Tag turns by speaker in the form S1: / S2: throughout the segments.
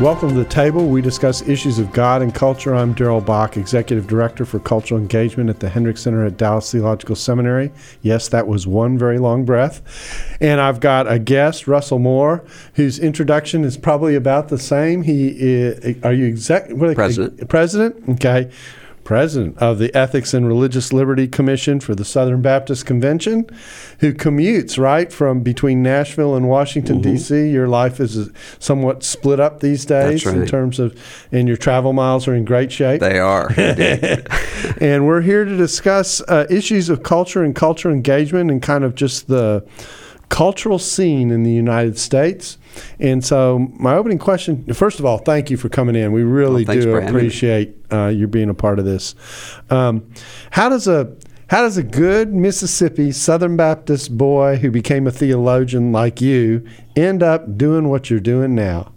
S1: Welcome to the table. We discuss issues of God and culture. I'm Darrell Bock, Executive Director for Cultural Engagement at the Hendricks Center at Dallas Theological Seminary. Yes, that was one very long breath. And I've got a guest, Russell Moore, whose introduction is probably about the same. He is, are you exec? What
S2: President.
S1: President? Okay president of the Ethics and Religious Liberty Commission for the Southern Baptist Convention, who commutes right from between Nashville and Washington
S2: Mm-hmm.
S1: D.C. Your life is somewhat split up these days
S2: That's
S1: in terms of, and your travel miles are in great shape.
S2: They are.
S1: and we're here to discuss uh, issues of culture and cultural engagement and kind of just the cultural scene in the United States. And so, my opening question first of all, thank you for coming in. We really
S2: Well,
S1: do
S2: for having me.
S1: appreciate uh, you being a part of this. Um, how does a how does a good Mississippi Southern Baptist boy who became a theologian like you end up doing what you're doing now?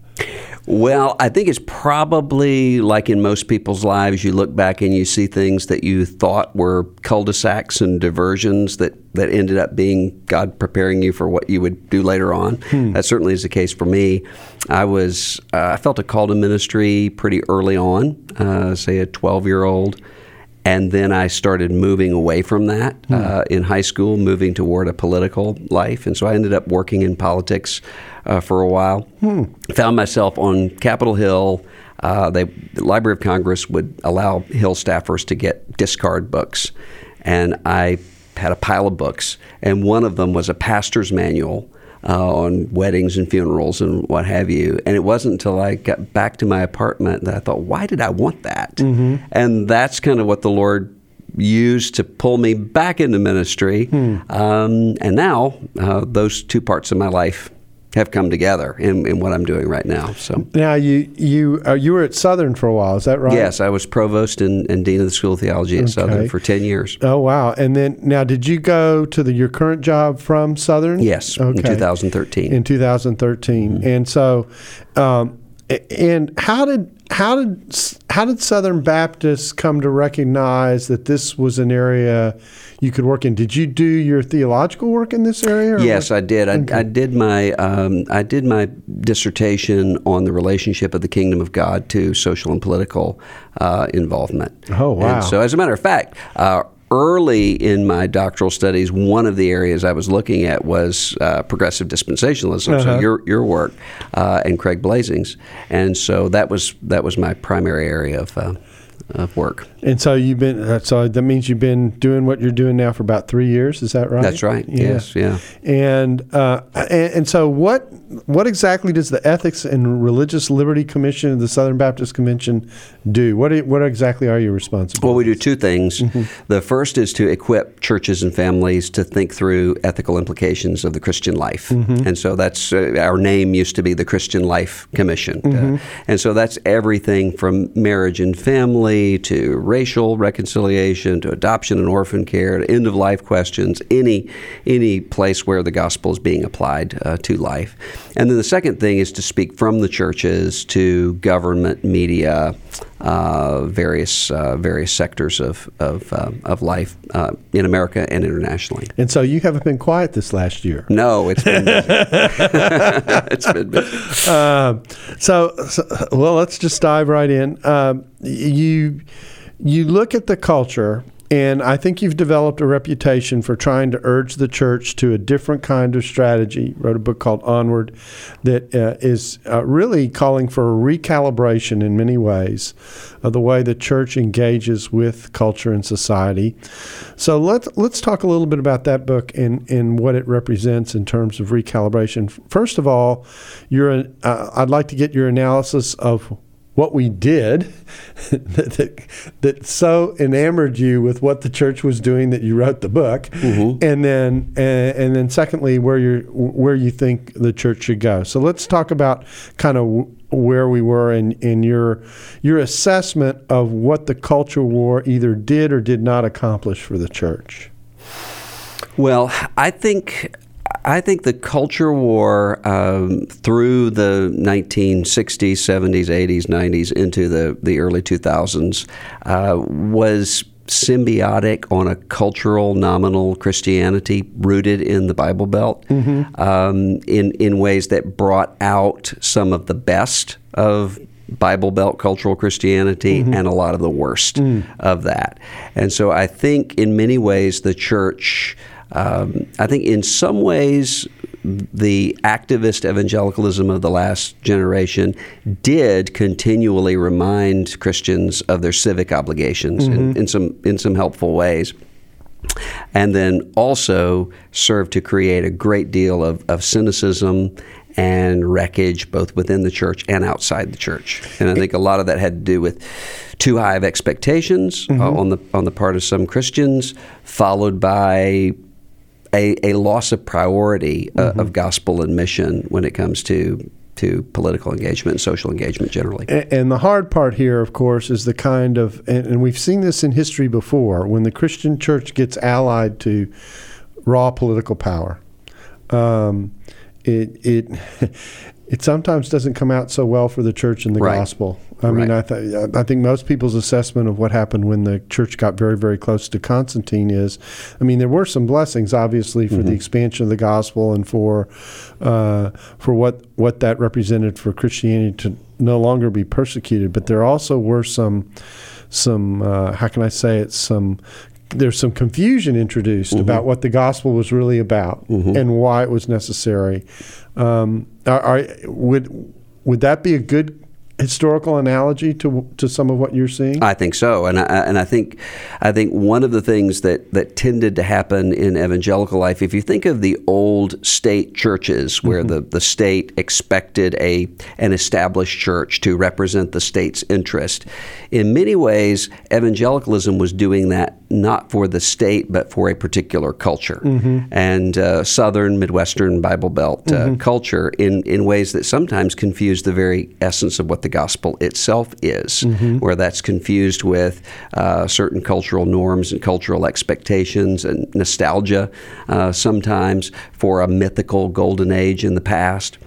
S2: Well, I think it's probably like in most people's lives, you look back and you see things that you thought were cul-de-sacs and diversions that, that ended up being God preparing you for what you would do later on. That certainly is the case for me. I was uh, I felt a call to ministry pretty early on, uh, say a 12-year-old. And then I started moving away from that uh, in high school, moving toward a political life. And so I ended up working in politics uh, for a while. Found myself on Capitol Hill. Uh, they, the Library of Congress would allow Hill staffers to get discard books. And I had a pile of books. And one of them was a pastor's manual uh, on weddings and funerals and what have you. And it wasn't until I got back to my apartment that I thought, why did I want that? And that's kind of what the Lord used to pull me back into ministry. Um, and now uh, those two parts of my life have come together in, in what I'm doing right now. So.
S1: Now you you uh, you were at Southern for a while, is that right?
S2: Yes, I was provost and, and dean of the School of Theology at Southern for 10 years.
S1: Oh wow! And then now, did you go to the your current job from Southern?
S2: Yes, in 2013.
S1: In 2013,
S2: Mm-hmm.
S1: and so, um, and how did how did how did Southern Baptists come to recognize that this was an area you could work in? Did you do your theological work in this area?
S2: Yes, I did. I, I did my um, I did my dissertation on the relationship of the kingdom of God to social and political uh, involvement.
S1: Oh, wow.
S2: And so, as a matter of fact. Uh, Early in my doctoral studies, one of the areas I was looking at was uh, progressive dispensationalism. So
S1: Uh-huh.
S2: your your work uh, and Craig Blaising's, and so that was that was my primary area of uh, of work.
S1: And so you've been uh, so that means you've been doing what you're doing now for about three years. Is that right?
S2: That's right. Yes. Yeah.
S1: And, uh, and and so what what exactly does the Ethics and Religious Liberty Commission of the Southern Baptist Convention do? What do- what exactly are you responsible?
S2: Well, we do two things. The first is to equip churches and families to think through ethical implications of the Christian life. And so that's uh, our name used to be the Christian Life Commission. Uh, and so that's everything from marriage and family to racial reconciliation to adoption and orphan care to end of life questions, any any place where the gospel is being applied uh, to life. And then the second thing is to speak from the churches to government, media, uh, various uh, various sectors of of, uh, of life uh, in America and internationally.
S1: and so you haven't been quiet this last year.
S2: No, it's been busy. it's been busy.
S1: Um, so, so, well, let's just dive right in. Um, you you look at the culture, and I think you've developed a reputation for trying to urge the church to a different kind of strategy. Wrote a book called Onward, that uh, is uh, really calling for a recalibration in many ways of the way the church engages with culture and society. So let's let's talk a little bit about that book and, and what it represents in terms of recalibration. First of all, your uh, I'd like to get your analysis of what we did that, that, that so enamored you with what the church was doing that you wrote the book, mm-hmm. and then and, and then secondly where you where you think the church should go. So let's talk about kind of where we were in, in your your assessment of what the culture war either did or did not accomplish for the church.
S2: Well, I think I think the culture war um, through the 1960s, 70s, 80s, 90s into the, the early 2000s uh, was symbiotic on a cultural nominal Christianity rooted in the Bible Belt mm-hmm. um, in in ways that brought out some of the best of Bible Belt cultural Christianity mm-hmm. and a lot of the worst mm. of that. And so I think in many ways the church. Um, I think in some ways the activist evangelicalism of the last generation did continually remind Christians of their civic obligations mm-hmm. in, in, some in some helpful ways. And then also served to create a great deal of, of cynicism and wreckage both within the church and outside the church. And I think a lot of that had to do with too high of expectations uh, mm-hmm. uh, on the on the part of some Christians, followed by a, a loss of priority uh, mm-hmm. of gospel and mission when it comes to to political engagement and social engagement generally.
S1: And, and the hard part here, of course, is the kind of, and, and, we've seen this in history before, when the Christian church gets allied to raw political power. Um, it it it sometimes doesn't come out so well for the church and the
S2: right.
S1: gospel. I mean, I, th- I think most people's assessment of what happened when the church got very, very close to Constantine is, I mean, there were some blessings, obviously, for mm-hmm. the expansion of the gospel and for uh, for what what that represented for Christianity to no longer be persecuted. But there also were some some uh, how can I say it some there's some confusion introduced mm-hmm. about what the gospel was really about mm-hmm. and why it was necessary. Um, are, are, would would that be a good historical analogy to to some of what you're seeing?
S2: I think so, and I, and I think I think one of the things that that tended to happen in evangelical life, if you think of the old state churches where mm-hmm. the, the state expected a an established church to represent the state's interest, in many ways evangelicalism was doing that not for the state but for a particular culture mm-hmm. and uh, southern midwestern bible belt uh, mm-hmm. culture in, in ways that sometimes confuse the very essence of what the gospel itself is mm-hmm. where that's confused with uh, certain cultural norms and cultural expectations and nostalgia uh, sometimes for a mythical golden age in the past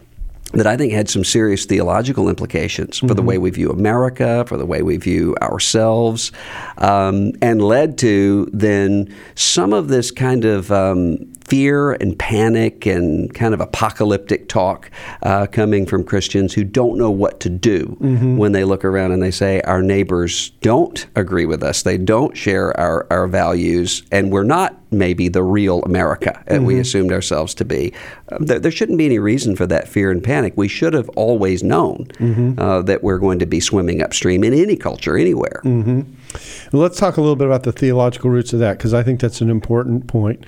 S2: that I think had some serious theological implications for mm-hmm. the way we view America, for the way we view ourselves, um, and led to then some of this kind of um, fear and panic and kind of apocalyptic talk uh, coming from Christians who don't know what to do mm-hmm. when they look around and they say, Our neighbors don't agree with us, they don't share our, our values, and we're not maybe the real America that mm-hmm. we assumed ourselves to be. Um, there, there, shouldn't be any reason for that fear and panic. We should have always known mm-hmm. uh, that we're going to be swimming upstream in any culture, anywhere.
S1: Mm-hmm. Let's talk a little bit about the theological roots of that because I think that's an important point. point,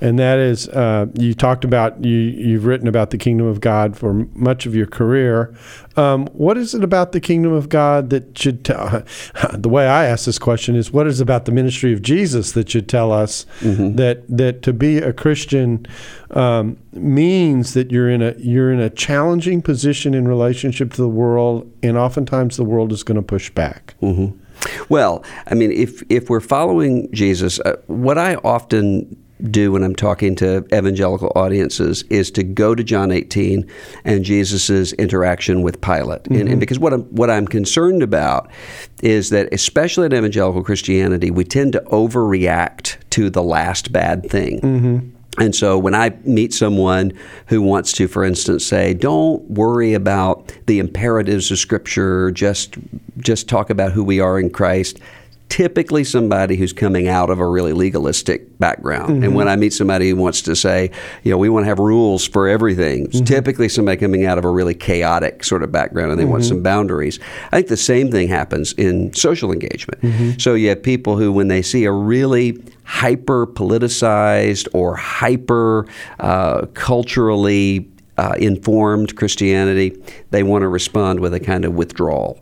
S1: and that is uh, you talked about you you've written about the kingdom of God for much of your career. Um, what is it about the kingdom of God that should tell? the way I ask this question is, what is about the ministry of Jesus that should tell us mm-hmm. that that to be a Christian um, means that you're in a you're in a challenging position in relationship to the world, and oftentimes the world is going to push back.
S2: Mm-hmm. Well, I mean, if if we're following Jesus, uh, what I often do when I'm talking to evangelical audiences is to go to John 18 and Jesus' interaction with Pilate. Mm-hmm. And, and, mm-hmm. because what I'm, what I'm concerned about is that, especially in evangelical Christianity, we tend to overreact to the last bad thing. Mm-hmm. And so when I meet someone who wants to, for instance, say, don't worry about the imperatives of Scripture, just, just talk about who we are in Christ, typically somebody who's coming out of a really legalistic background. Mm-hmm. And when I meet somebody who wants to say, you know, we want to have rules for everything, mm-hmm. typically somebody coming out of a really chaotic sort of background and they mm-hmm. want some boundaries. I think the same thing happens in social engagement. Mm-hmm. So you have people who, when they see a really hyper politicized or hyper uh, culturally uh, informed Christianity, they want to respond with a kind of withdrawal.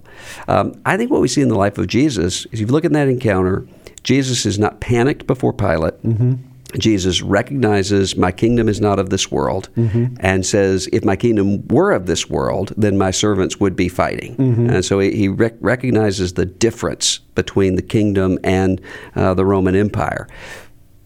S2: Um, I think what we see in the life of Jesus is if you look at that encounter, Jesus is not panicked before Pilate. Mm-hmm. Jesus recognizes my kingdom is not of this world mm-hmm. and says, if my kingdom were of this world, then my servants would be fighting. Mm-hmm. And so he, he rec- recognizes the difference between the kingdom and uh, the Roman Empire.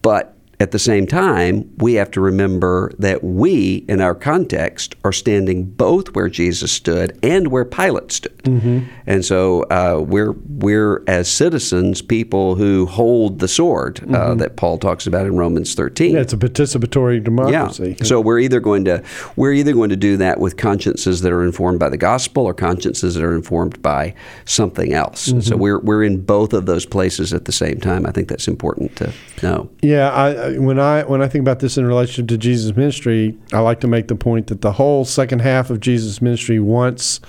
S2: But At the same time, we have to remember that we, in our context, are standing both where Jesus stood and where Pilate stood. Mm-hmm. And so uh, we're, we're, as citizens, people who hold the sword uh, mm-hmm. uh, that Paul talks about in Romans 13.
S1: Yeah, it's a participatory democracy.
S2: Yeah. So we're either going to we're either going to do that with consciences that are informed by the gospel or consciences that are informed by something else. Mm-hmm. So we're we're in both of those places at the same time. I think that's important to know.
S1: Yeah, I, when I when I think about this in relation to Jesus' ministry, I like to make the point that the whole second half of Jesus' ministry, once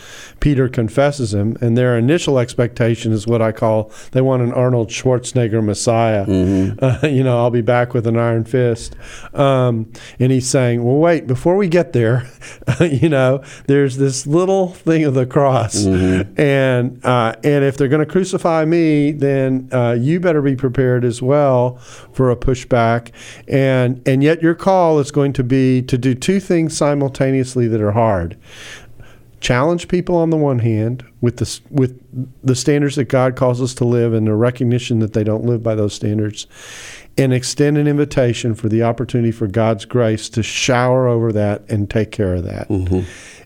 S1: Peter confesses him, and their initial expectation is what I call they want an Arnold Schwarzenegger Messiah. Mm-hmm. Uh, you know, I'll be back with an iron fist. Um, and he's saying, well, wait, before we get there, you know, there's this little thing of the cross, mm-hmm. and uh, and if they're going to crucify me, then uh, you better be prepared as well for a pushback, and and yet your call is going to be to do two things simultaneously that are hard challenge people on the one hand with the with the standards that God calls us to live and the recognition that they don't live by those standards and extend an invitation for the opportunity for God's grace to shower over that and take care of that. Mm-hmm.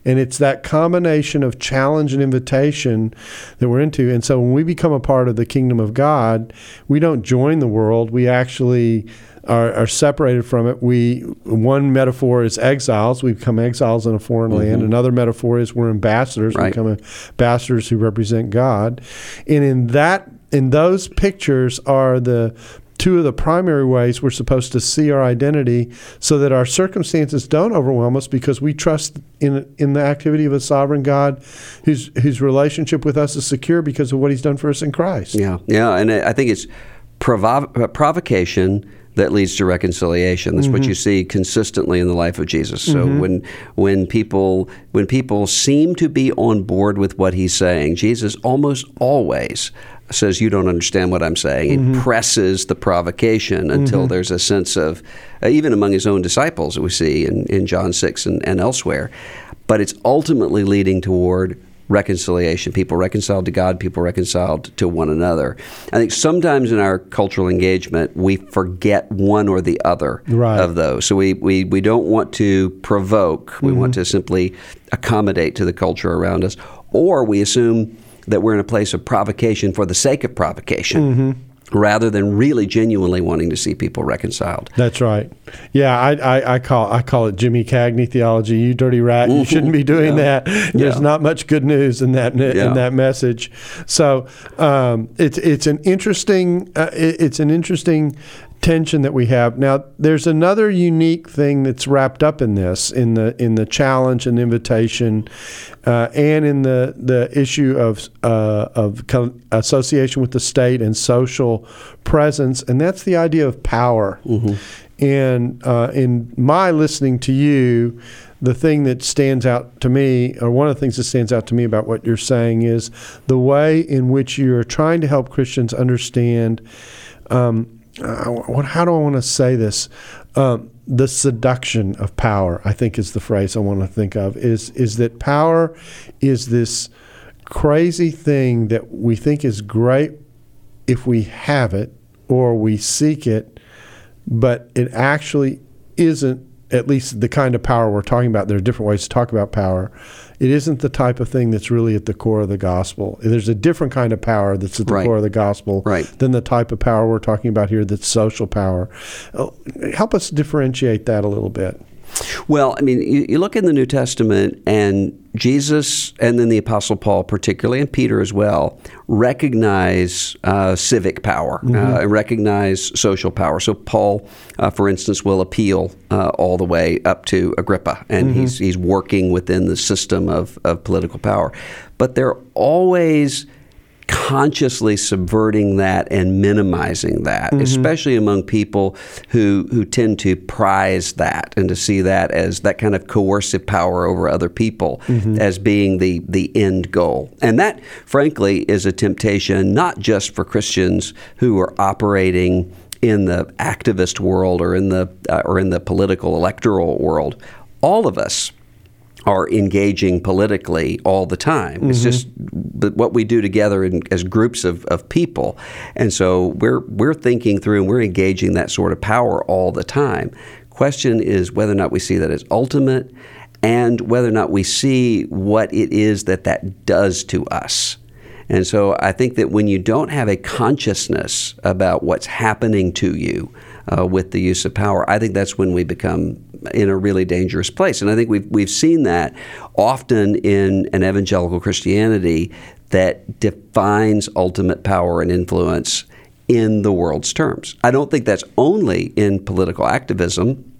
S1: And it's that combination of challenge and invitation that we're into. And so when we become a part of the kingdom of God, we don't join the world. We actually are, are, separated from it. We one metaphor is exiles. We become exiles in a foreign mm-hmm. land. Another metaphor is we're ambassadors. Right. We become ambassadors who represent God. And in that in those pictures are the two of the primary ways we're supposed to see our identity so that our circumstances don't overwhelm us because we trust in in the activity of a sovereign God whose whose relationship with us is secure because of what he's done for us in Christ.
S2: Yeah. Yeah, and I think it's provo- provocation that leads to reconciliation. That's mm-hmm. what you see consistently in the life of Jesus. So mm-hmm. when when people when people seem to be on board with what he's saying, Jesus almost always says you don't understand what I'm saying mm-hmm. presses the provocation until mm-hmm. there's a sense of uh, even among his own disciples that we see in, in John 6 and, and elsewhere. But it's ultimately leading toward reconciliation. People reconciled to God, people reconciled to one another. I think sometimes in our cultural engagement, we forget one or the other right. of those. So we, we, we don't want to provoke, we mm-hmm. want to simply accommodate to the culture around us, or we assume that we're in a place of provocation for the sake of provocation. Mm-hmm rather than really genuinely wanting to see people reconciled.
S1: That's right. Yeah, I, I, I call I call it Jimmy Cagney theology. You dirty rat, you shouldn't be doing yeah. that. There's yeah. not much good news in that yeah. in that message. So um, it's it's an interesting uh, it, it's an interesting tension that we have. Now, there's another unique thing that's wrapped up in this, in the in the challenge and invitation, uh, and in the the issue of uh, of association with the state and social presence, and that's the idea of power. Mm-hmm. And uh, in my listening to you, the thing that stands out to me, or one of the things that stands out to me about what you're saying, is the way in which you're trying to help Christians understand. Um, uh, how do I want to say this? Um, the seduction of power, I think, is the phrase I want to think of. Is is that power is this crazy thing that we think is great if we have it or we seek it, but it actually isn't. At least the kind of power we're talking about. There are different ways to talk about power it isn't the type of thing that's really at the core of the gospel. There's a different kind of power that's at the right. core of the gospel
S2: right.
S1: than the type of power we're talking about here that's social power. Uh, help us differentiate that a little bit.
S2: Well, I mean, you, you, look in the New Testament, and Jesus, and then the Apostle Paul, particularly, and Peter as well, recognize uh, civic power mm-hmm. uh, and recognize social power. So, Paul, uh, for instance, will appeal uh, all the way up to Agrippa, and mm-hmm. he's, he's working within the system of, of political power. But they're always consciously subverting that and minimizing that, mm-hmm. especially among people who who tend to prize that and to see that as that kind of coercive power over other people mm-hmm. as being the the end goal. And that frankly is a temptation not just for Christians who are operating in the activist world or in the uh, or in the political electoral world. All of us are engaging politically all the time. Mm-hmm. It's just but what we do together in, as groups of, of people. And so we're we're thinking through and we're engaging that sort of power all the time. Question is whether or not we see that as ultimate, and whether or not we see what it is that that does to us. And so I think that when you don't have a consciousness about what's happening to you uh, with the use of power, I think that's when we become in a really dangerous place. And I think we've, we've seen that often in an evangelical Christianity that defines ultimate power and influence in the world's terms. I don't think that's only in political activism.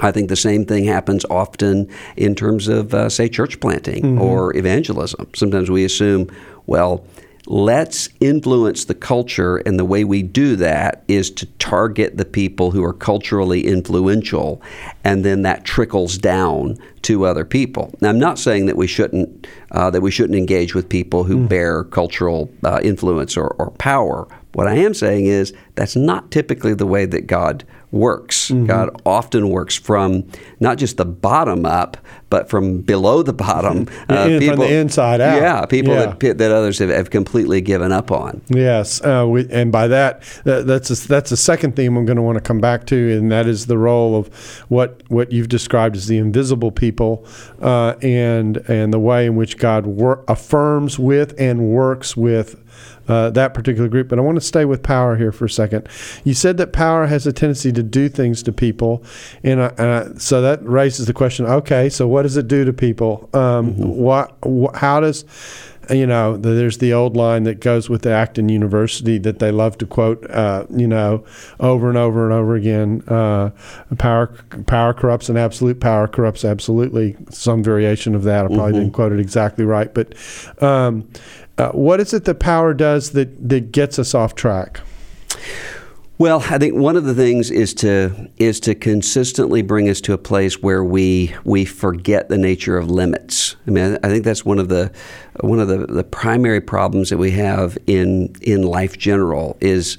S2: I think the same thing happens often in terms of, uh, say, church planting mm-hmm. or evangelism. Sometimes we assume, well, let's influence the culture, and the way we do that is to target the people who are culturally influential, and then that trickles down to other people. Now, I'm not saying that we shouldn't uh, that we shouldn't engage with people who mm. bear cultural uh, influence or, or power. What I am saying is that's not typically the way that God works. Mm-hmm. God often works from not just the bottom up, but from below the bottom.
S1: Uh, people, from the inside out.
S2: Yeah, people yeah. That, that others have, have, completely given up on.
S1: Yes, uh, we, and by that, that that's a, that's a second theme I'm going to want to come back to, and that is the role of what what you've described as the invisible people, uh, and and the way in which God wor- affirms with and works with uh, that particular group. But I want to stay with power here for a second. You said that power has a tendency to do things to people, and, I, and I, so that raises the question: Okay, so what does it do to people? Um, mm-hmm. what, wh- how does you know, there's the old line that goes with the Acton University that they love to quote, uh, you know, over and over and over again. Uh, power, power corrupts, and absolute power corrupts absolutely. Some variation of that. I probably mm-hmm. didn't quote it exactly right, but um, uh, what is it that power does that, that gets us off track?
S2: Well, I think one of the things is to is to consistently bring us to a place where we we forget the nature of limits. I mean, I think that's one of the one of the, the primary problems that we have in in life general is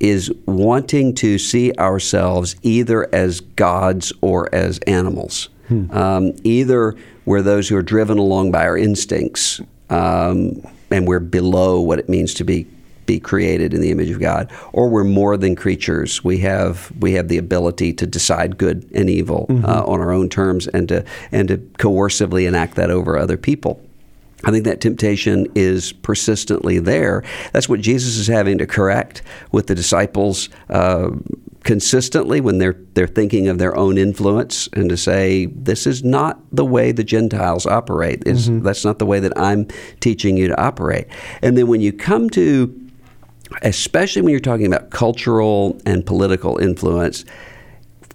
S2: is wanting to see ourselves either as gods or as animals. Hmm. Um, either we're those who are driven along by our instincts, um, and we're below what it means to be be created in the image of God, or we're more than creatures. We have we have the ability to decide good and evil mm-hmm. uh, on our own terms, and to and to coercively enact that over other people. I think that temptation is persistently there. That's what Jesus is having to correct with the disciples. Uh, consistently when they're they're thinking of their own influence and to say this is not the way the Gentiles operate. Mm-hmm. That's not the way that I'm teaching you to operate. And then when you come to especially when you're talking about cultural and political influence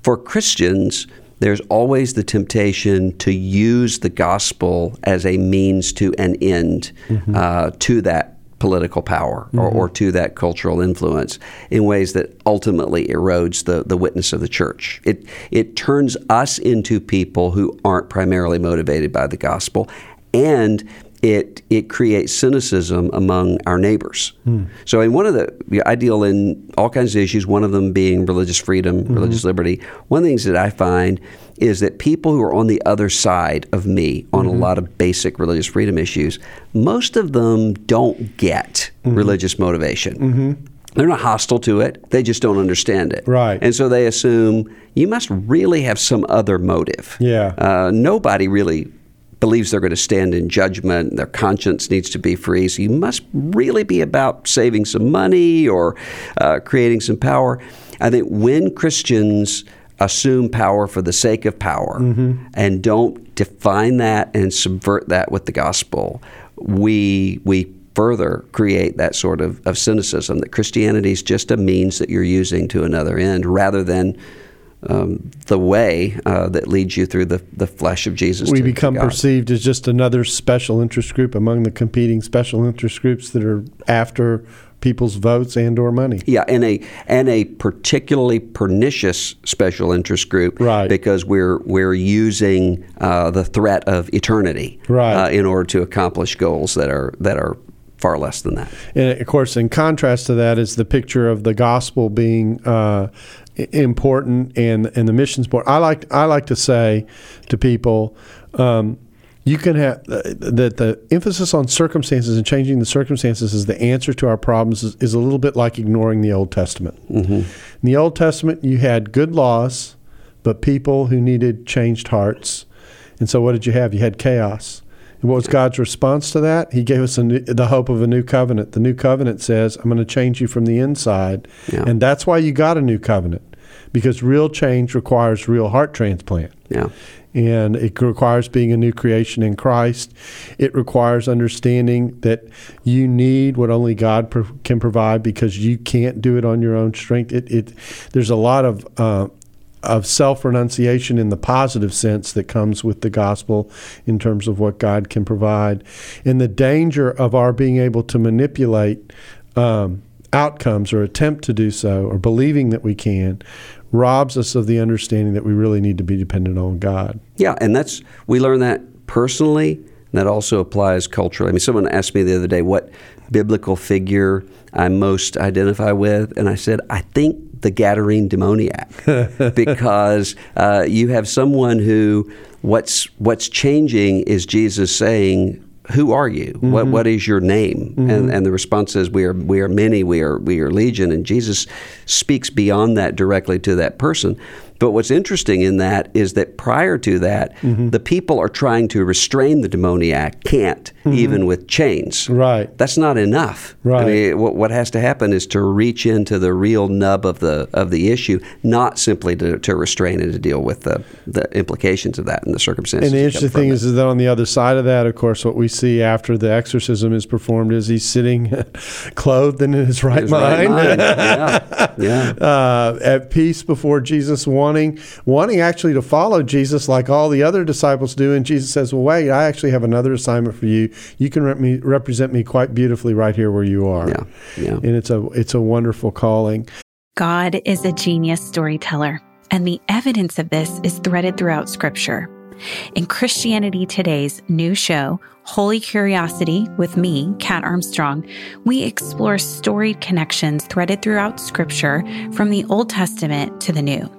S2: for Christians there's always the temptation to use the gospel as a means to an end mm-hmm. uh, to that political power or, mm-hmm. or, to that cultural influence in ways that ultimately erodes the, the witness of the church. It, it turns us into people who aren't primarily motivated by the gospel and it it creates cynicism among our neighbors. Hmm. So, in one of the, I deal in all kinds of issues. One of them being religious freedom, mm-hmm. religious liberty. One of the things that I find is that people who are on the other side of me on mm-hmm. a lot of basic religious freedom issues, most of them don't get mm-hmm. religious motivation. Mm-hmm. They're not hostile to it. They just don't understand it.
S1: Right.
S2: And so they assume you must really have some other motive.
S1: Yeah.
S2: Uh, nobody really believes they're going to stand in judgment. Their conscience needs to be free. So you must really be about saving some money or uh, creating some power. I think when Christians assume power for the sake of power mm-hmm. and don't define that and subvert that with the gospel, we we further create that sort of, of cynicism that Christianity is just a means that you're using to another end rather than um, the way uh, that leads you through the, the flesh of Jesus.
S1: We to, become to perceived as just another special interest group among the competing special interest groups that are after people's votes and or money.
S2: Yeah, and a and a particularly pernicious special interest group,
S1: right?
S2: Because we're we're using uh, the threat of eternity,
S1: right.
S2: Uh, in order to accomplish goals that are that are far less than that.
S1: And of course, in contrast to that is the picture of the gospel being uh, important and and the missions board. I like I like to say to people, um, you can have uh, that the emphasis on circumstances and changing the circumstances is the answer to our problems is, is a little bit like ignoring the Old Testament. Mm-hmm. In the Old Testament, you had good laws, but people who needed changed hearts. And so, what did you have? You had chaos. And what was God's response to that? He gave us new, the hope of a new covenant. The new covenant says, I'm going to change you from the inside. Yeah. And that's why you got a new covenant, because real change requires real heart transplant.
S2: Yeah
S1: and it requires being a new creation in Christ. It requires understanding that you need what only God pro- can provide because you can't do it on your own strength. It, it there's a lot of uh, of self renunciation in the positive sense that comes with the gospel in terms of what God can provide, and the danger of our being able to manipulate. Um, outcomes or attempt to do so or believing that we can robs us of the understanding that we really need to be dependent on God.
S2: Yeah, and that's we learn that personally, and that also applies culturally. I mean, someone asked me the other day what biblical figure I most identify with, and I said, I think the Gadarene demoniac, because uh, you have someone who what's what's changing is Jesus saying who are you? Mm-hmm. What what is your name? Mm-hmm. And and the response is we are we are many, we are we are legion. And Jesus speaks beyond that directly to that person. But what's interesting in that is that prior to that, mm-hmm. the people are trying to restrain the demoniac, can't, mm-hmm. even with chains.
S1: Right.
S2: That's not enough.
S1: Right. I
S2: mean, what, what has to happen is to reach into the real nub of the of the issue, not simply to, to restrain and to deal with the, the implications of that and the circumstances.
S1: And the interesting thing is, is that on the other side of that, of course, what we see after the exorcism is performed is he's sitting clothed and in his right
S2: his
S1: mind.
S2: Right mind. yeah. yeah.
S1: Uh, at peace before Jesus won wanting wanting actually to follow Jesus like all the other disciples do. And Jesus says, "Well, wait, I actually have another assignment for you. You can me, represent me quite beautifully right here where you are."
S2: Yeah, yeah.
S1: And it's a it's a wonderful calling.
S3: God is a genius storyteller, and the evidence of this is threaded throughout Scripture. In Christianity Today's new show, Holy Curiosity, with me, Kat Armstrong, we explore storied connections threaded throughout Scripture from the Old Testament to the New.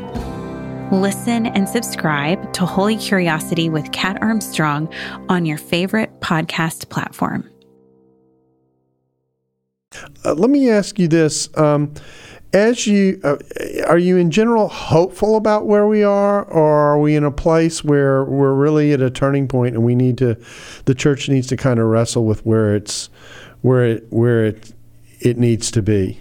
S3: Listen and subscribe to Holy Curiosity with Kat Armstrong on your favorite podcast platform.
S1: Uh, let me ask you this. Um, as you uh, are you in general hopeful about where we are or are we in a place where we're really at a turning point and we need to the church needs to kind of wrestle with where it's where it where it it needs to be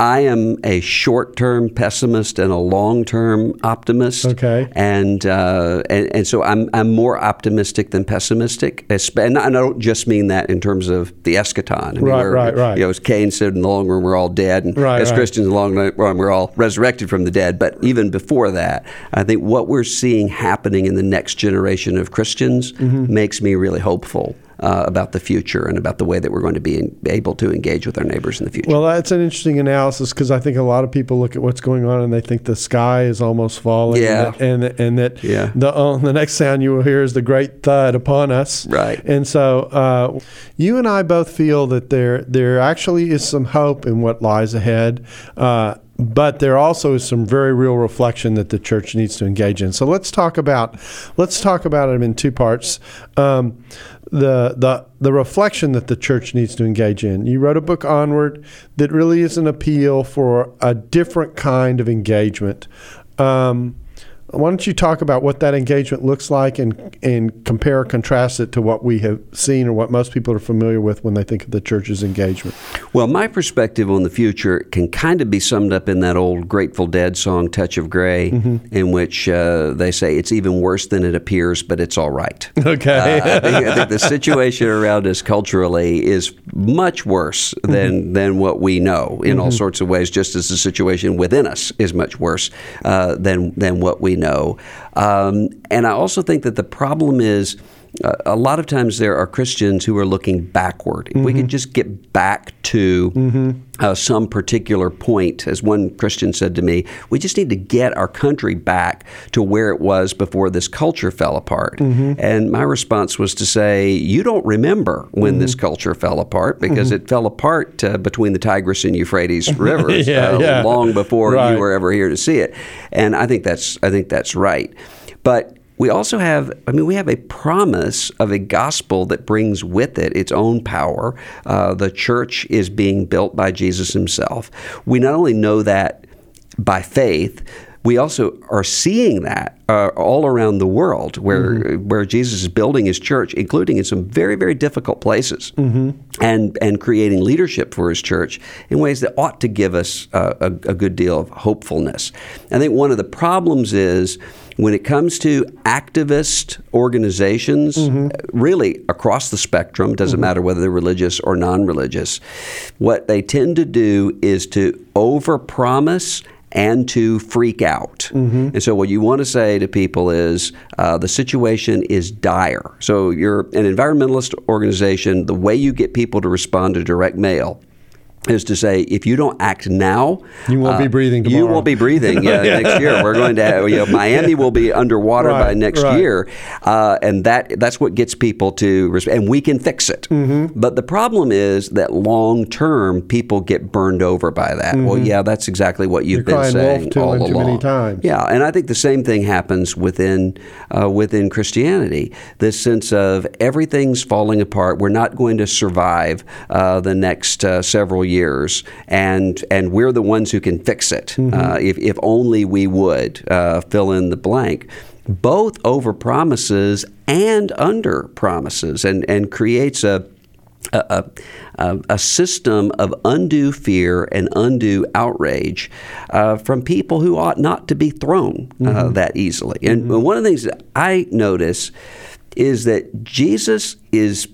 S2: I am a short term pessimist and a long term optimist.
S1: Okay.
S2: And, uh, and, and so I'm, I'm more optimistic than pessimistic. And I don't just mean that in terms of the eschaton. I mean,
S1: right, right, right.
S2: You know, as Keynes said, in the long run, we're all dead. And
S1: right,
S2: as
S1: right.
S2: Christians, in the long run, we're all resurrected from the dead. But even before that, I think what we're seeing happening in the next generation of Christians mm-hmm. makes me really hopeful uh, about the future and about the way that we're going to be in, able to engage with our neighbors in the future.
S1: Well, that's an interesting analysis because I think a lot of people look at what's going on and they think the sky is almost falling.
S2: Yeah.
S1: And that, and, and that
S2: yeah.
S1: the, uh, the next sound you will hear is the great thud upon us.
S2: Right.
S1: And so uh, you and I both feel that there there actually is some hope in what lies ahead. But there also is some very real reflection that the church needs to engage in. So let's talk about let's talk about them in two parts. Um, the the the reflection that the church needs to engage in. You wrote a book onward that really is an appeal for a different kind of engagement. Um, why don't you talk about what that engagement looks like and and compare or contrast it to what we have seen or what most people are familiar with when they think of the church's engagement?
S2: Well, my perspective on the future can kind of be summed up in that old Grateful Dead song "Touch of Grey," mm-hmm. in which uh, they say it's even worse than it appears, but it's all right.
S1: Okay,
S2: uh, I, think, I, think, the situation around us culturally is much worse than mm-hmm. than what we know in mm-hmm. all sorts of ways. Just as the situation within us is much worse uh, than than what we know. Um, and I also think that the problem is a lot of times there are Christians who are looking backward. If we could just get back to uh, some particular point, as one Christian said to me, we just need to get our country back to where it was before this culture fell apart. And my response was to say, You don't remember when this culture fell apart because it fell apart uh, between the Tigris and Euphrates rivers
S1: Yeah,
S2: uh,
S1: yeah.
S2: long before
S1: Right.
S2: you were ever here to see it. And I think that's I think that's right. But we also have, I mean, we have a promise of a gospel that brings with it its own power. Uh, the church is being built by Jesus himself. We not only know that by faith, we also are seeing that uh, all around the world where where Jesus is building his church, including in some very very difficult places, and and creating leadership for his church in ways that ought to give us uh, a, a good deal of hopefulness. I think one of the problems is when it comes to activist organizations, mm-hmm. really across the spectrum, doesn't mm-hmm. matter whether they're religious or non-religious, what they tend to do is to overpromise and to freak out. Mm-hmm. And so, what you want to say to people is uh, the situation is dire. So, you're an environmentalist organization, the way you get people to respond to direct mail is to say if you don't act now,
S1: You won't be breathing
S2: You won't be breathing yeah, next year. We're going to have, you know, Miami will be underwater by next
S1: right.
S2: year, uh, and that that's what gets people to and we can fix it.
S1: Mm-hmm.
S2: But the problem is that long term, people get burned over by that. Well, yeah, that's exactly what you've
S1: Mm-hmm. You're
S2: been saying
S1: too
S2: all
S1: and too
S2: along.
S1: many times.
S2: Yeah, and I think the same thing happens within uh, within Christianity. This sense of everything's falling apart. We're not going to survive uh, the next uh, several years, and and we're the ones who can fix it. Uh, if if only we would uh, fill in the blank. Both over promises and under promises, and and creates a a, a, a system of undue fear and undue outrage uh, from people who ought not to be thrown uh, that easily. And one of the things that I notice is that Jesus is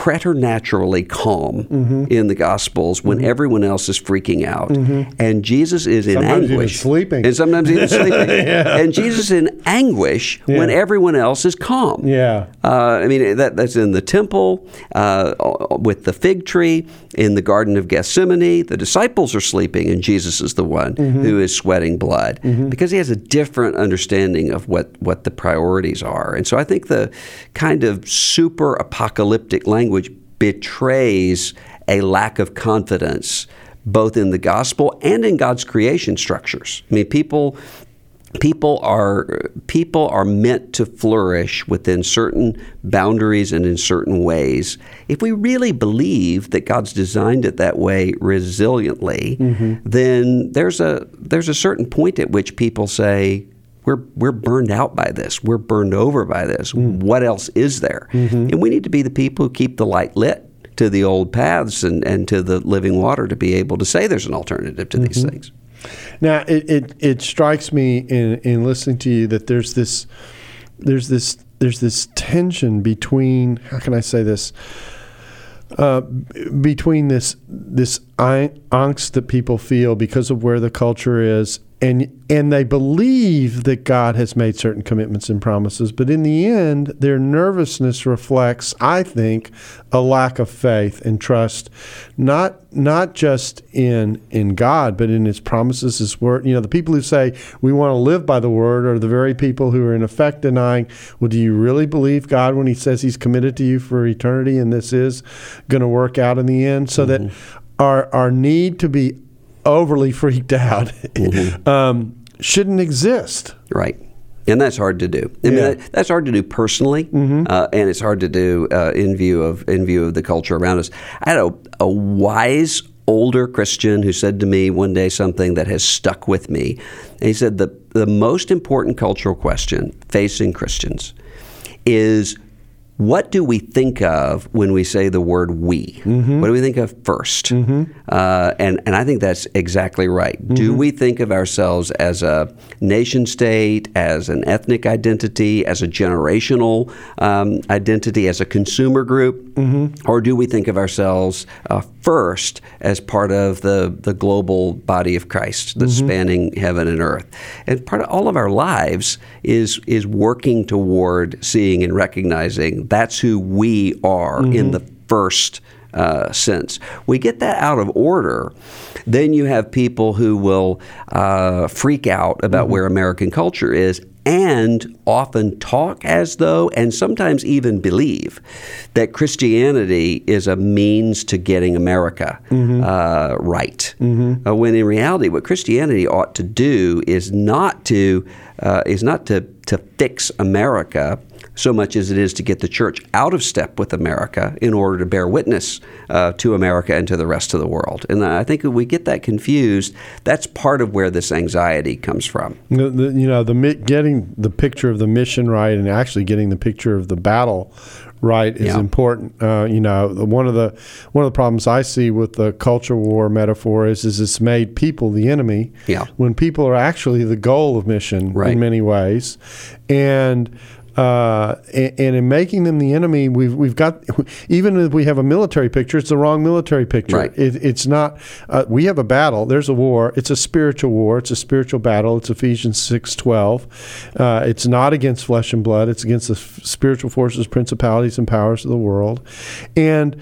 S2: preternaturally calm mm-hmm. in the Gospels when mm-hmm. everyone else is freaking out, mm-hmm. and Jesus is in
S1: Sometimes
S2: anguish,
S1: sleeping.
S2: and sometimes even sleeping, and Jesus is in anguish when everyone else is calm.
S1: Yeah.
S2: Uh, I mean, that, that's in the temple, uh, with the fig tree, in the Garden of Gethsemane. The disciples are sleeping, and Jesus is the one who is sweating blood because he has a different understanding of what, what the priorities are. And so I think the kind of super apocalyptic language betrays a lack of confidence both in the gospel and in God's creation structures. I mean, people people are people are meant to flourish within certain boundaries and in certain ways if we really believe that God's designed it that way resiliently mm-hmm. then there's a there's a certain point at which people say we're we're burned out by this. We're burned over by this. Mm. What else is there? Mm-hmm. And we need to be the people who keep the light lit to the old paths and, and to the living water to be able to say there's an alternative to these mm-hmm. things.
S1: Now, it, it, it strikes me in, in listening to you that there's this there's this there's this tension between how can I say this? Uh, between this this angst that people feel because of where the culture is and and they believe that God has made certain commitments and promises but in the end their nervousness reflects I think a lack of faith and trust not not just in in God but in his promises his word. You know the people who say we want to live by the word are the very people who are in effect denying well do you really believe God when he says he's committed to you for eternity and this is going to work out in the end? So that mm-hmm. our our need to be overly freaked out um, shouldn't exist
S2: Right. And that's hard to do. I mean, that, that's hard to do personally, uh, and it's hard to do uh, in view of in view of the culture around us. I had a, a wise older Christian who said to me one day something that has stuck with me. And he said the the most important cultural question facing Christians is what do we think of when we say the word we? What do we think of 1st Uh, and, and I think that's exactly right. Do we think of ourselves as a nation state, as an ethnic identity, as a generational um, identity, as a consumer group? Or do we think of ourselves uh, first as part of the, the global body of Christ that's spanning heaven and earth? And part of all of our lives is, is working toward seeing and recognizing That's who we are in the first uh, sense. We get that out of order. Then you have people who will uh, freak out about where American culture is and often talk as though, and sometimes even believe, that Christianity is a means to getting America uh, right. Uh, when in reality, what Christianity ought to do is not to uh, is not to to fix America so much as it is to get the church out of step with America in order to bear witness uh, to America and to the rest of the world. And I think if we get that confused, that's part of where this anxiety comes from.
S1: You know, the getting the picture of the mission right and actually getting the picture of the battle right is
S2: Yeah.
S1: important. Uh, you know, one of the one of the problems I see with the culture war metaphor is is it's made people the enemy.
S2: Yeah.
S1: When people are actually the goal of mission
S2: Right.
S1: in many ways, and. Uh, and, and in making them the enemy, we've we've got even if we have a military picture, it's the wrong military picture.
S2: Right.
S1: It, it's not. Uh, we have a battle. There's a war. It's a spiritual war. It's a spiritual battle. It's Ephesians six twelve. Uh, it's not against flesh and blood. It's against the f- spiritual forces, principalities, and powers of the world. And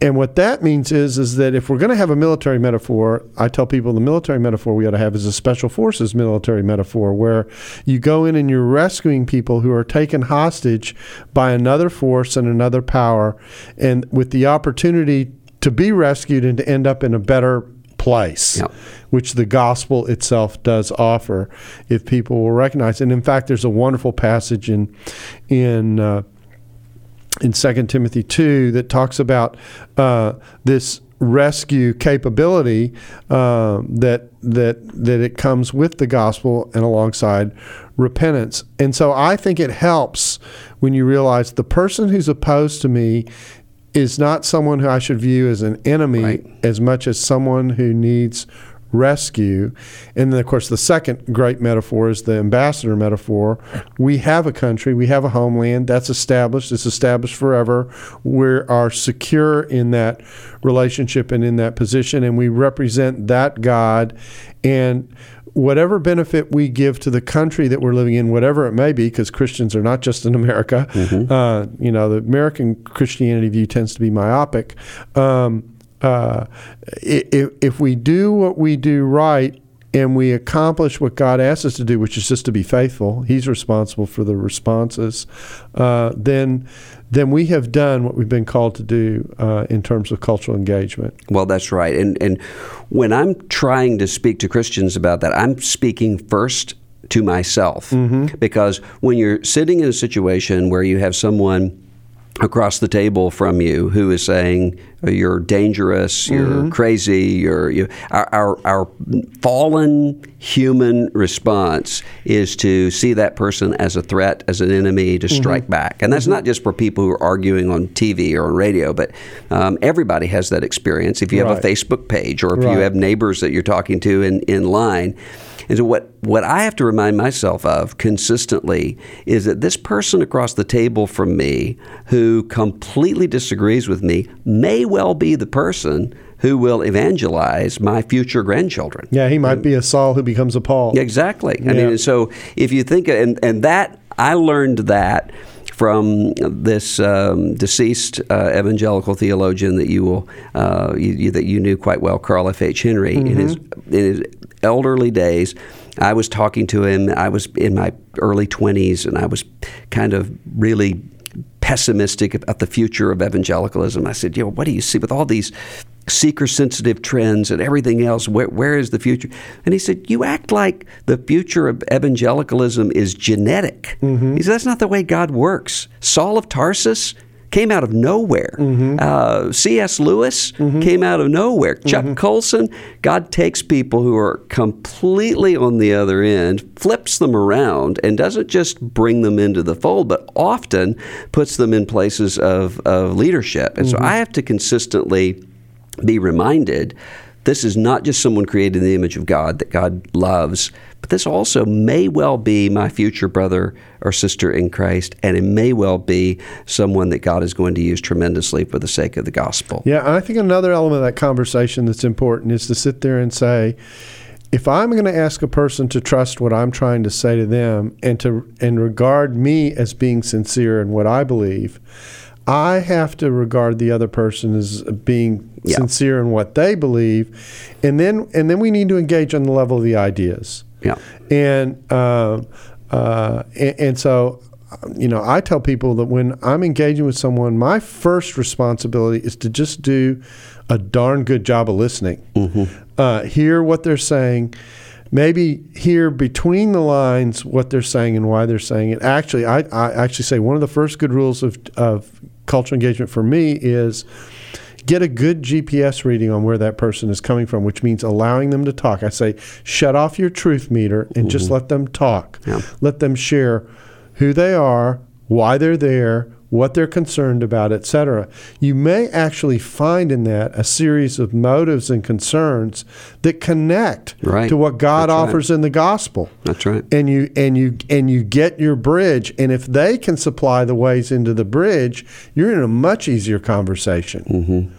S1: and what that means is is that if we're going to have a military metaphor, I tell people the military metaphor we ought to have is a special forces military metaphor, where you go in and you're rescuing people who are taken hostage by another force and another power, and with the opportunity to be rescued and to end up in a better place,
S2: Yep.
S1: which the gospel itself does offer, if people will recognize. And in fact, there's a wonderful passage in in uh, in 2 Timothy 2 that talks about uh, this rescue capability um, that that that it comes with the gospel and alongside repentance. And so I think it helps when you realize the person who's opposed to me is not someone who I should view as an enemy
S2: Right.
S1: as much as someone who needs rescue. And then, of course, the second great metaphor is the ambassador metaphor. We have a country, we have a homeland that's established, it's established forever. We are secure in that relationship and in that position, and we represent that God. And whatever benefit we give to the country that we're living in, whatever it may be, because Christians are not just in America, uh, you know, the American Christianity view tends to be myopic. Um, uh, if, if we do what we do right and we accomplish what God asks us to do, which is just to be faithful, He's responsible for the responses, uh, then then we have done what we've been called to do uh, in terms of cultural engagement.
S2: Well, that's right. And and when I'm trying to speak to Christians about that, I'm speaking first to myself because when you're sitting in a situation where you have someone across the table from you who is saying "Oh, you're dangerous, you're mm-hmm. crazy, you're you. Our, our our fallen human response is to see that person as a threat, as an enemy, to mm-hmm. strike back, and that's mm-hmm. not just for people who are arguing on TV or on radio, but um, everybody has that experience. If you have
S1: Right.
S2: a Facebook page or if you have neighbors that you're talking to in, in line. And so what, what I have to remind myself of consistently is that this person across the table from me who completely disagrees with me may well be the person who will evangelize my future grandchildren.
S1: Yeah, he might be a Saul who becomes a Paul.
S2: Yeah, exactly. I mean, so if you think, and, and that, I learned that from this um, deceased uh, evangelical theologian that you will uh, you, you- that you knew quite well, Carl F. H. Henry. In his in his elderly days, I was talking to him. I was in my early twenties, and I was kind of really pessimistic about the future of evangelicalism. I said, "You know, what do you see with all these seeker sensitive trends and everything else? Where, where is the future?" And he said, "You act like the future of evangelicalism is genetic." Mm-hmm. He said, "That's not the way God works." Saul of Tarsus came out of nowhere. Mm-hmm. Uh, C.S. Lewis mm-hmm. came out of nowhere. Chuck mm-hmm. Colson, God takes people who are completely on the other end, flips them around, and doesn't just bring them into the fold, but often puts them in places of, of leadership. And so I have to consistently be reminded this is not just someone created in the image of God that God loves, but this also may well be my future brother or sister in Christ, and it may well be someone that God is going to use tremendously for the sake of the gospel.
S1: Yeah, and I think another element of that conversation that's important is to sit there and say, if I'm going to ask a person to trust what I'm trying to say to them and to and regard me as being sincere in what I believe, I have to regard the other person as being
S2: Yeah.
S1: sincere in what they believe, and then and then we need to engage on the level of the ideas.
S2: Yeah.
S1: And um, uh, and, and so, you know, I tell people that when I'm engaging with someone, my first responsibility is to just do a darn good job of listening. Uh, hear what they're saying. Maybe hear between the lines what they're saying and why they're saying it. Actually, I, I actually say one of the first good rules of, of cultural engagement for me is get a good GPS reading on where that person is coming from, which means allowing them to talk. I say, shut off your truth meter and just mm-hmm. let them talk.
S2: Yeah.
S1: Let them share who they are, why they're there, what they're concerned about, etc. You may actually find in that a series of motives and concerns that connect
S2: Right.
S1: to what God
S2: That's right.
S1: offers in the gospel
S2: That's right.
S1: and you and you and you get your bridge and if they can supply the ways into the bridge you're in a much easier conversation mm-hmm.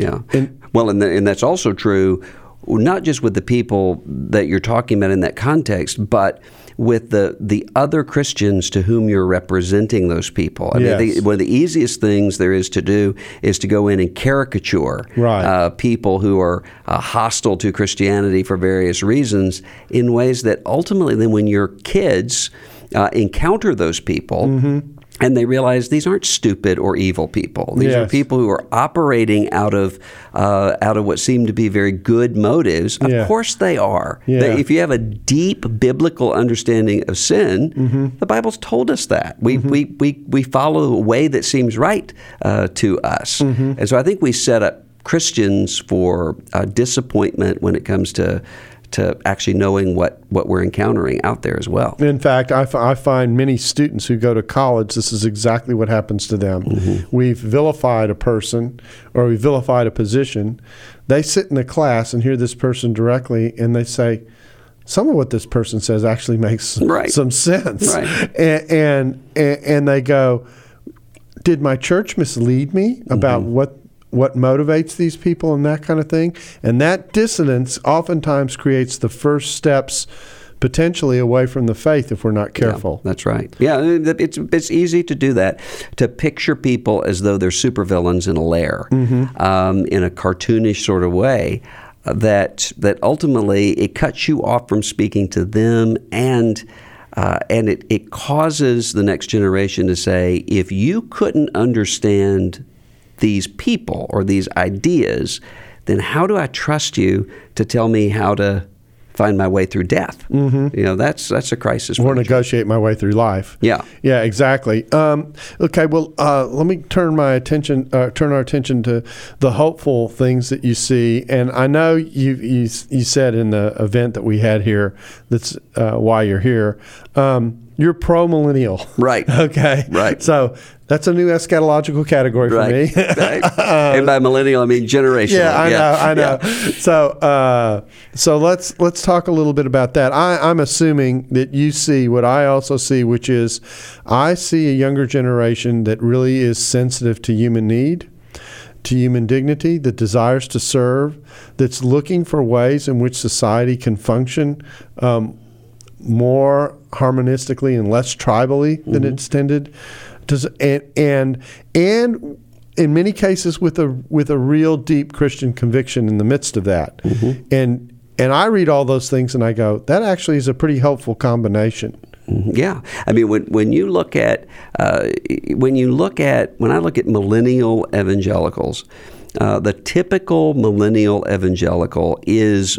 S2: Yeah.
S1: And-
S2: well, and, th- and that's also true, not just with the people that you're talking about in that context, but with the the other Christians to whom you're representing those people. I mean, the, one of the easiest things there is to do is to go in and caricature
S1: Right.
S2: uh, people who are uh, hostile to Christianity for various reasons in ways that ultimately, then when your kids uh, encounter those people.
S1: Mm-hmm.
S2: And they realize these aren't stupid or evil people. These are people who are operating out of uh, out of what seem to be very good motives. Of
S1: Yeah.
S2: course, they are.
S1: Yeah.
S2: They- if you have a deep biblical understanding of sin,
S1: Mm-hmm.
S2: the Bible's told us that we we, we we follow a way that seems right uh, to us,
S1: Mm-hmm.
S2: and so I think we set up Christians for uh, disappointment when it comes to to actually knowing what what we're encountering out there as well.
S1: in fact I, f- I find many students who go to college this is exactly what happens to them mm-hmm. we've vilified a person or we've vilified a position they sit in the class and hear this person directly and they say some of what this person says actually makes
S2: Right.
S1: some sense
S2: Right.
S1: and, and and and they go did my church mislead me about mm-hmm. what what motivates these people and that kind of thing and that dissonance oftentimes creates the first steps potentially away from the faith if we're not careful
S2: That's right. Yeah, it's it's easy to do that. To picture people as though they're supervillains in a lair, um, in a cartoonish sort of way. uh, That that ultimately it cuts you off from speaking to them, and uh, and it, it causes the next generation to say, if you couldn't understand these people or these ideas, then how do I trust you to tell me how to find my way through death? Mm-hmm. You know, that's that's a crisis.
S1: or negotiate my way through life.
S2: Yeah.
S1: yeah, exactly. Um, okay, well, uh, let me turn my attention, uh, turn our attention to the hopeful things that you see. And I know you you, you said in the event that we had here, that's uh, why you're here. Um, you're pro millennial,
S2: Right.
S1: Okay,
S2: Right.
S1: So that's a new eschatological category for
S2: right.
S1: me.
S2: right. and by millennial, I mean generational.
S1: Yeah, I know, I know.
S2: Yeah.
S1: So, uh, so let's let's talk a little bit about that. I, I'm assuming that you see what I also see, which is I see a younger generation that really is sensitive to human need, to human dignity, that desires to serve, that's looking for ways in which society can function. Um, more harmonistically and less tribally than it's tended. Does and and and in many cases with a with a real deep Christian conviction in the midst of that. And and I read all those things and I go, that actually is a pretty helpful combination.
S2: Mhm. Yeah, I mean, when when you look at uh, when you look at when I look at millennial evangelicals, uh, the typical millennial evangelical is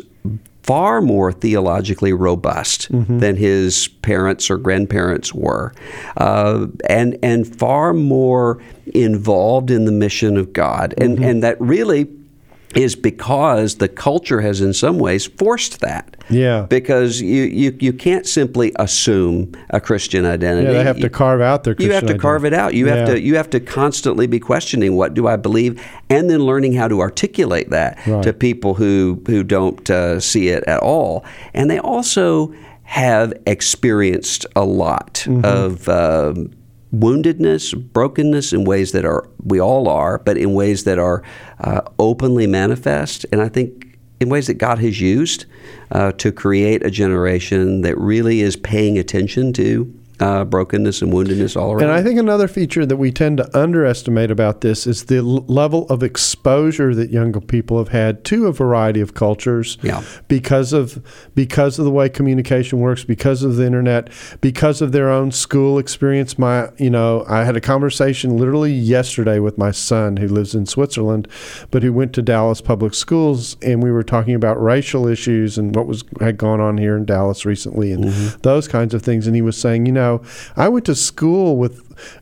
S2: far more theologically robust than his parents or grandparents were, uh, and and far more involved in the mission of God, and and that really is because the culture has in some ways forced that
S1: Yeah.
S2: because you, you, you can't simply assume a Christian identity.
S1: Yeah, they have to
S2: You-
S1: carve out their
S2: You have
S1: Christian
S2: to carve it out. You have to you have to constantly be questioning what do I believe, and then learning how to articulate that
S1: Right.
S2: to people who who don't uh, see it at all. And they also have experienced a lot
S1: Mm-hmm.
S2: of. Um, woundedness, brokenness in ways that are we all are, but in ways that are uh, openly manifest. And I think in ways that God has used uh, to create a generation that really is paying attention to uh, brokenness and woundedness all around.
S1: And I think another feature that we tend to underestimate about this is the l- level of exposure that younger people have had to a variety of cultures
S2: Yeah.
S1: because of because of the way communication works, because of the internet, because of their own school experience. My, you know, I had a conversation literally yesterday with my son who lives in Switzerland, but who went to Dallas public schools, and we were talking about racial issues and what was had gone on here in Dallas recently, and those kinds of things. And he was saying, you know, I went to school with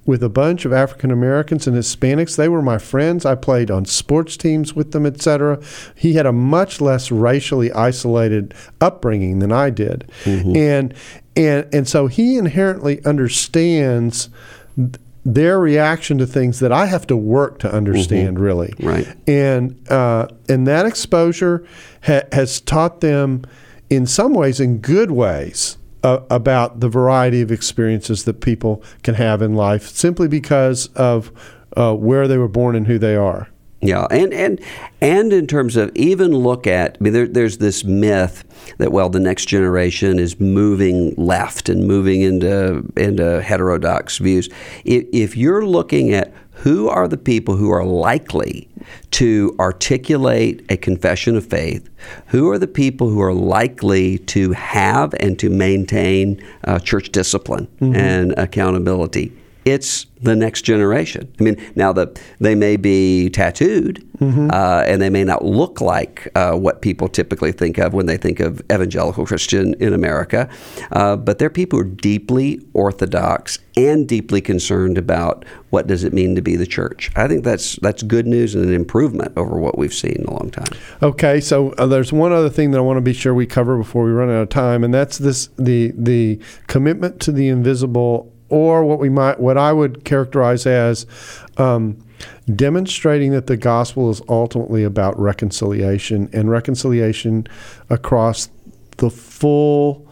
S1: with a bunch of African Americans and Hispanics. They were my friends. I played on sports teams with them, etc. He had a much less racially isolated upbringing than I did, and and and so he inherently understands th- their reaction to things that I have to work to understand, really.
S2: Right.
S1: And uh, and that exposure ha- has taught them, in some ways, in good ways, uh, about the variety of experiences that people can have in life, simply because of uh, where they were born and who they are.
S2: Yeah, and and and in terms of even look at, I mean, there, there's this myth that well, the next generation is moving left and moving into into heterodox views. If, if you're looking at who are the people who are likely to articulate a confession of faith, who are the people who are likely to have and to maintain uh, church discipline and accountability, it's the next generation. I mean, now the they may be tattooed, uh, and they may not look like uh, what people typically think of when they think of evangelical Christian in America, uh, but they're people who are deeply orthodox and deeply concerned about what does it mean to be the church. I think that's that's good news and an improvement over what we've seen in a long time.
S1: Okay, so uh, there's one other thing that I want to be sure we cover before we run out of time, and that's this the the commitment to the invisible, or what we might what I would characterize as um, demonstrating that the gospel is ultimately about reconciliation and reconciliation across the full.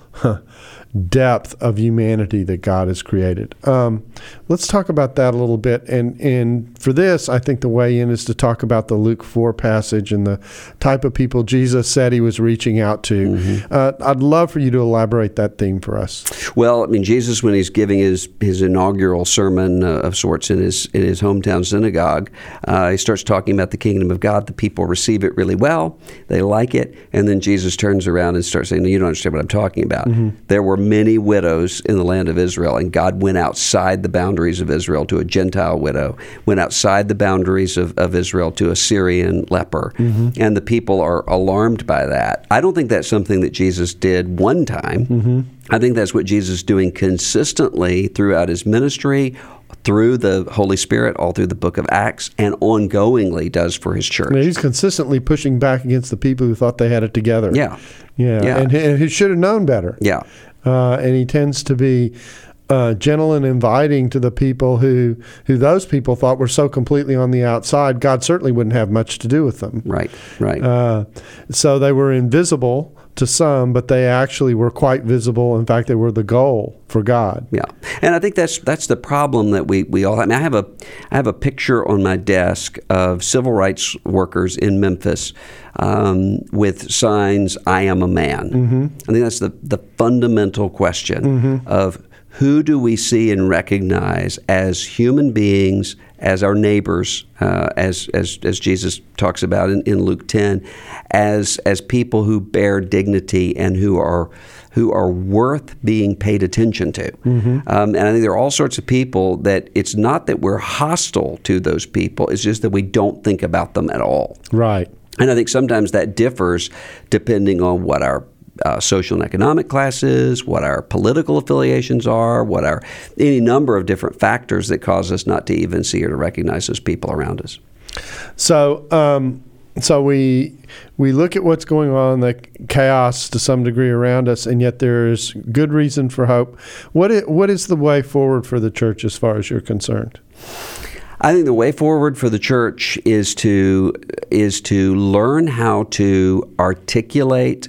S1: Depth of humanity that God has created. Um, let's talk about that a little bit. And and for this, I think the way in is to talk about the Luke four passage and the type of people Jesus said He was reaching out to. Uh, I'd love for you to elaborate that theme for us.
S2: Well, I mean, Jesus, when he's giving his, his inaugural sermon uh, of sorts in his in his hometown synagogue, uh, he starts talking about the kingdom of God. The people receive it really well; they like it, and then Jesus turns around and starts saying, "No, you don't understand what I'm talking about." There were many widows in the land of Israel, and God went outside the boundaries of Israel to a Gentile widow, went outside the boundaries of, of Israel to a Syrian leper, mm-hmm. and the people are alarmed by that. I don't think that's something that Jesus did one time. Mm-hmm. I think that's what Jesus is doing consistently throughout his ministry, through the Holy Spirit, all through the book of Acts, and ongoingly does for his church.
S1: Mean, he's consistently pushing back against the people who thought they had it together.
S2: Yeah.
S1: yeah,
S2: Yeah.
S1: and, and who should have known better.
S2: Yeah.
S1: Uh, and he tends to be uh, gentle and inviting to the people who who those people thought were so completely on the outside. God certainly wouldn't have much to do with them.
S2: Right, right.
S1: Uh, so they were invisible to some, but they actually were quite visible. In fact, they were the goal for God.
S2: Yeah, and I think that's that's the problem that we, we all have. I, mean, I have a I have a picture on my desk of civil rights workers in Memphis um, with signs "I am a man." I think that's the the fundamental question of who do we see and recognize as human beings, as our neighbors, uh, as, as as Jesus talks about in, in Luke ten, as as people who bear dignity and who are who are worth being paid attention to. Um, and I think there are all sorts of people that it's not that we're hostile to those people, it's just that we don't think about them at all.
S1: Right.
S2: And I think sometimes that differs depending on what our uh, social and economic classes, what our political affiliations are, what our any number of different factors that cause us not to even see or to recognize those people around us.
S1: So, um, so we we look at what's going on, the chaos to some degree around us, and yet there is good reason for hope. What is, what is the way forward for the church as far as you're concerned?
S2: I think the way forward for the church is to is to learn how to articulate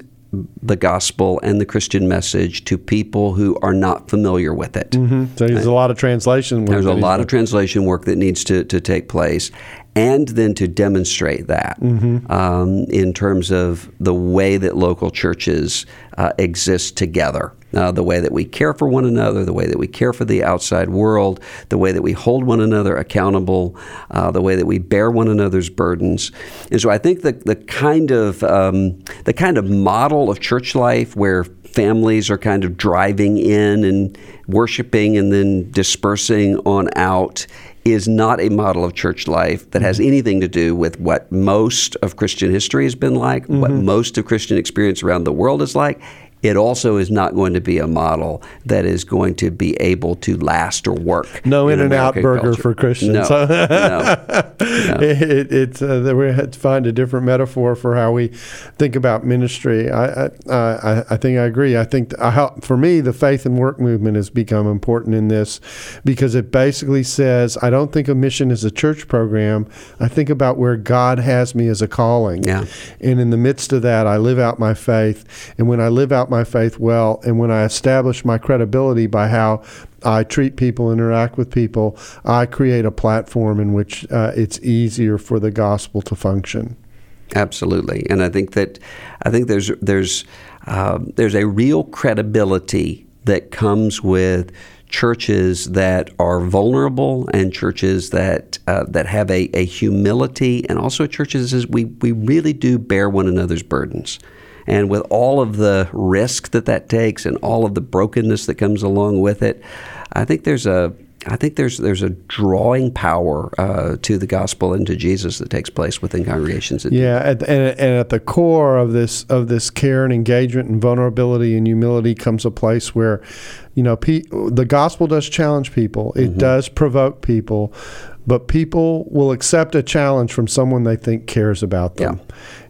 S2: the gospel and the Christian message to people who are not familiar with it.
S1: So there's a lot of translation. work
S2: There's
S1: that
S2: a lot of translation work that needs to, to take place. and then to demonstrate that
S1: Mm-hmm.
S2: um, in terms of the way that local churches uh, exist together. Uh, the way that we care for one another, the way that we care for the outside world, the way that we hold one another accountable, uh, the way that we bear one another's burdens, and so I think the the kind of um, the kind of model of church life where families are kind of driving in and worshiping and then dispersing on out is not a model of church life that has anything to do with what most of Christian history has been like, what most of Christian experience around the world is like. It also is not going to be a model that is going to be able to last or work.
S1: No In and Out burger
S2: culture.
S1: for Christians.
S2: No, no.
S1: it, it's uh, we had to find a different metaphor for how we think about ministry. I I, I, I think I agree. I think I, for me, the faith and work movement has become important in this because it basically says I don't think of mission as a church program. I think about where God has me as a calling.
S2: Yeah.
S1: And in the midst of that, I live out my faith. And when I live out my faith well, and when I establish my credibility by how I treat people, interact with people, I create a platform in which uh, it's easier for the gospel to function.
S2: Absolutely, and I think that I think there's there's um, there's a real credibility that comes with churches that are vulnerable and churches that uh, that have a, a humility and also churches we we really do bear one another's burdens. And with all of the risk that that takes and all of the brokenness that comes along with it, I think there's a I think there's there's a drawing power uh, to the gospel and to Jesus that takes place within congregations.
S1: Yeah, at, and, and at the core of this of this care and engagement and vulnerability and humility comes a place where, you know, pe- the gospel does challenge people. It does provoke people, but people will accept a challenge from someone they think cares about them.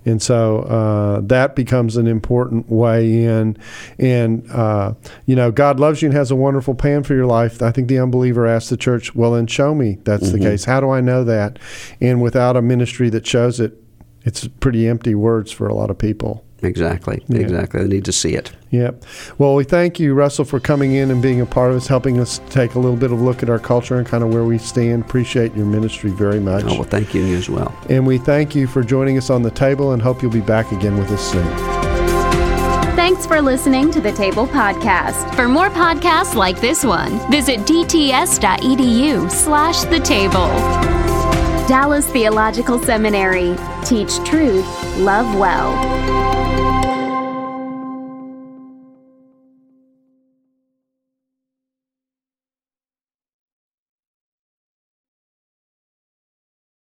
S1: And so uh, that becomes an important way in. And, uh, you know, God loves you and has a wonderful plan for your life. I think the unbeliever asks the church, well, then show me that's the case. How do I know that? And without a ministry that shows it, it's pretty empty words for a lot of people.
S2: Exactly, exactly. They need to see it.
S1: Yep. Well, we thank you, Russell, for coming in and being a part of us, helping us take a little bit of a look at our culture and kind of where we stand. Appreciate your ministry very much.
S2: Oh, well, thank you, you as well.
S1: And we thank you for joining us on the table and hope you'll be back again with us soon.
S4: Thanks for listening to the Table Podcast.
S5: For more podcasts like this one, visit dts.edu slash the table.
S4: Dallas Theological Seminary. Teach truth, love well.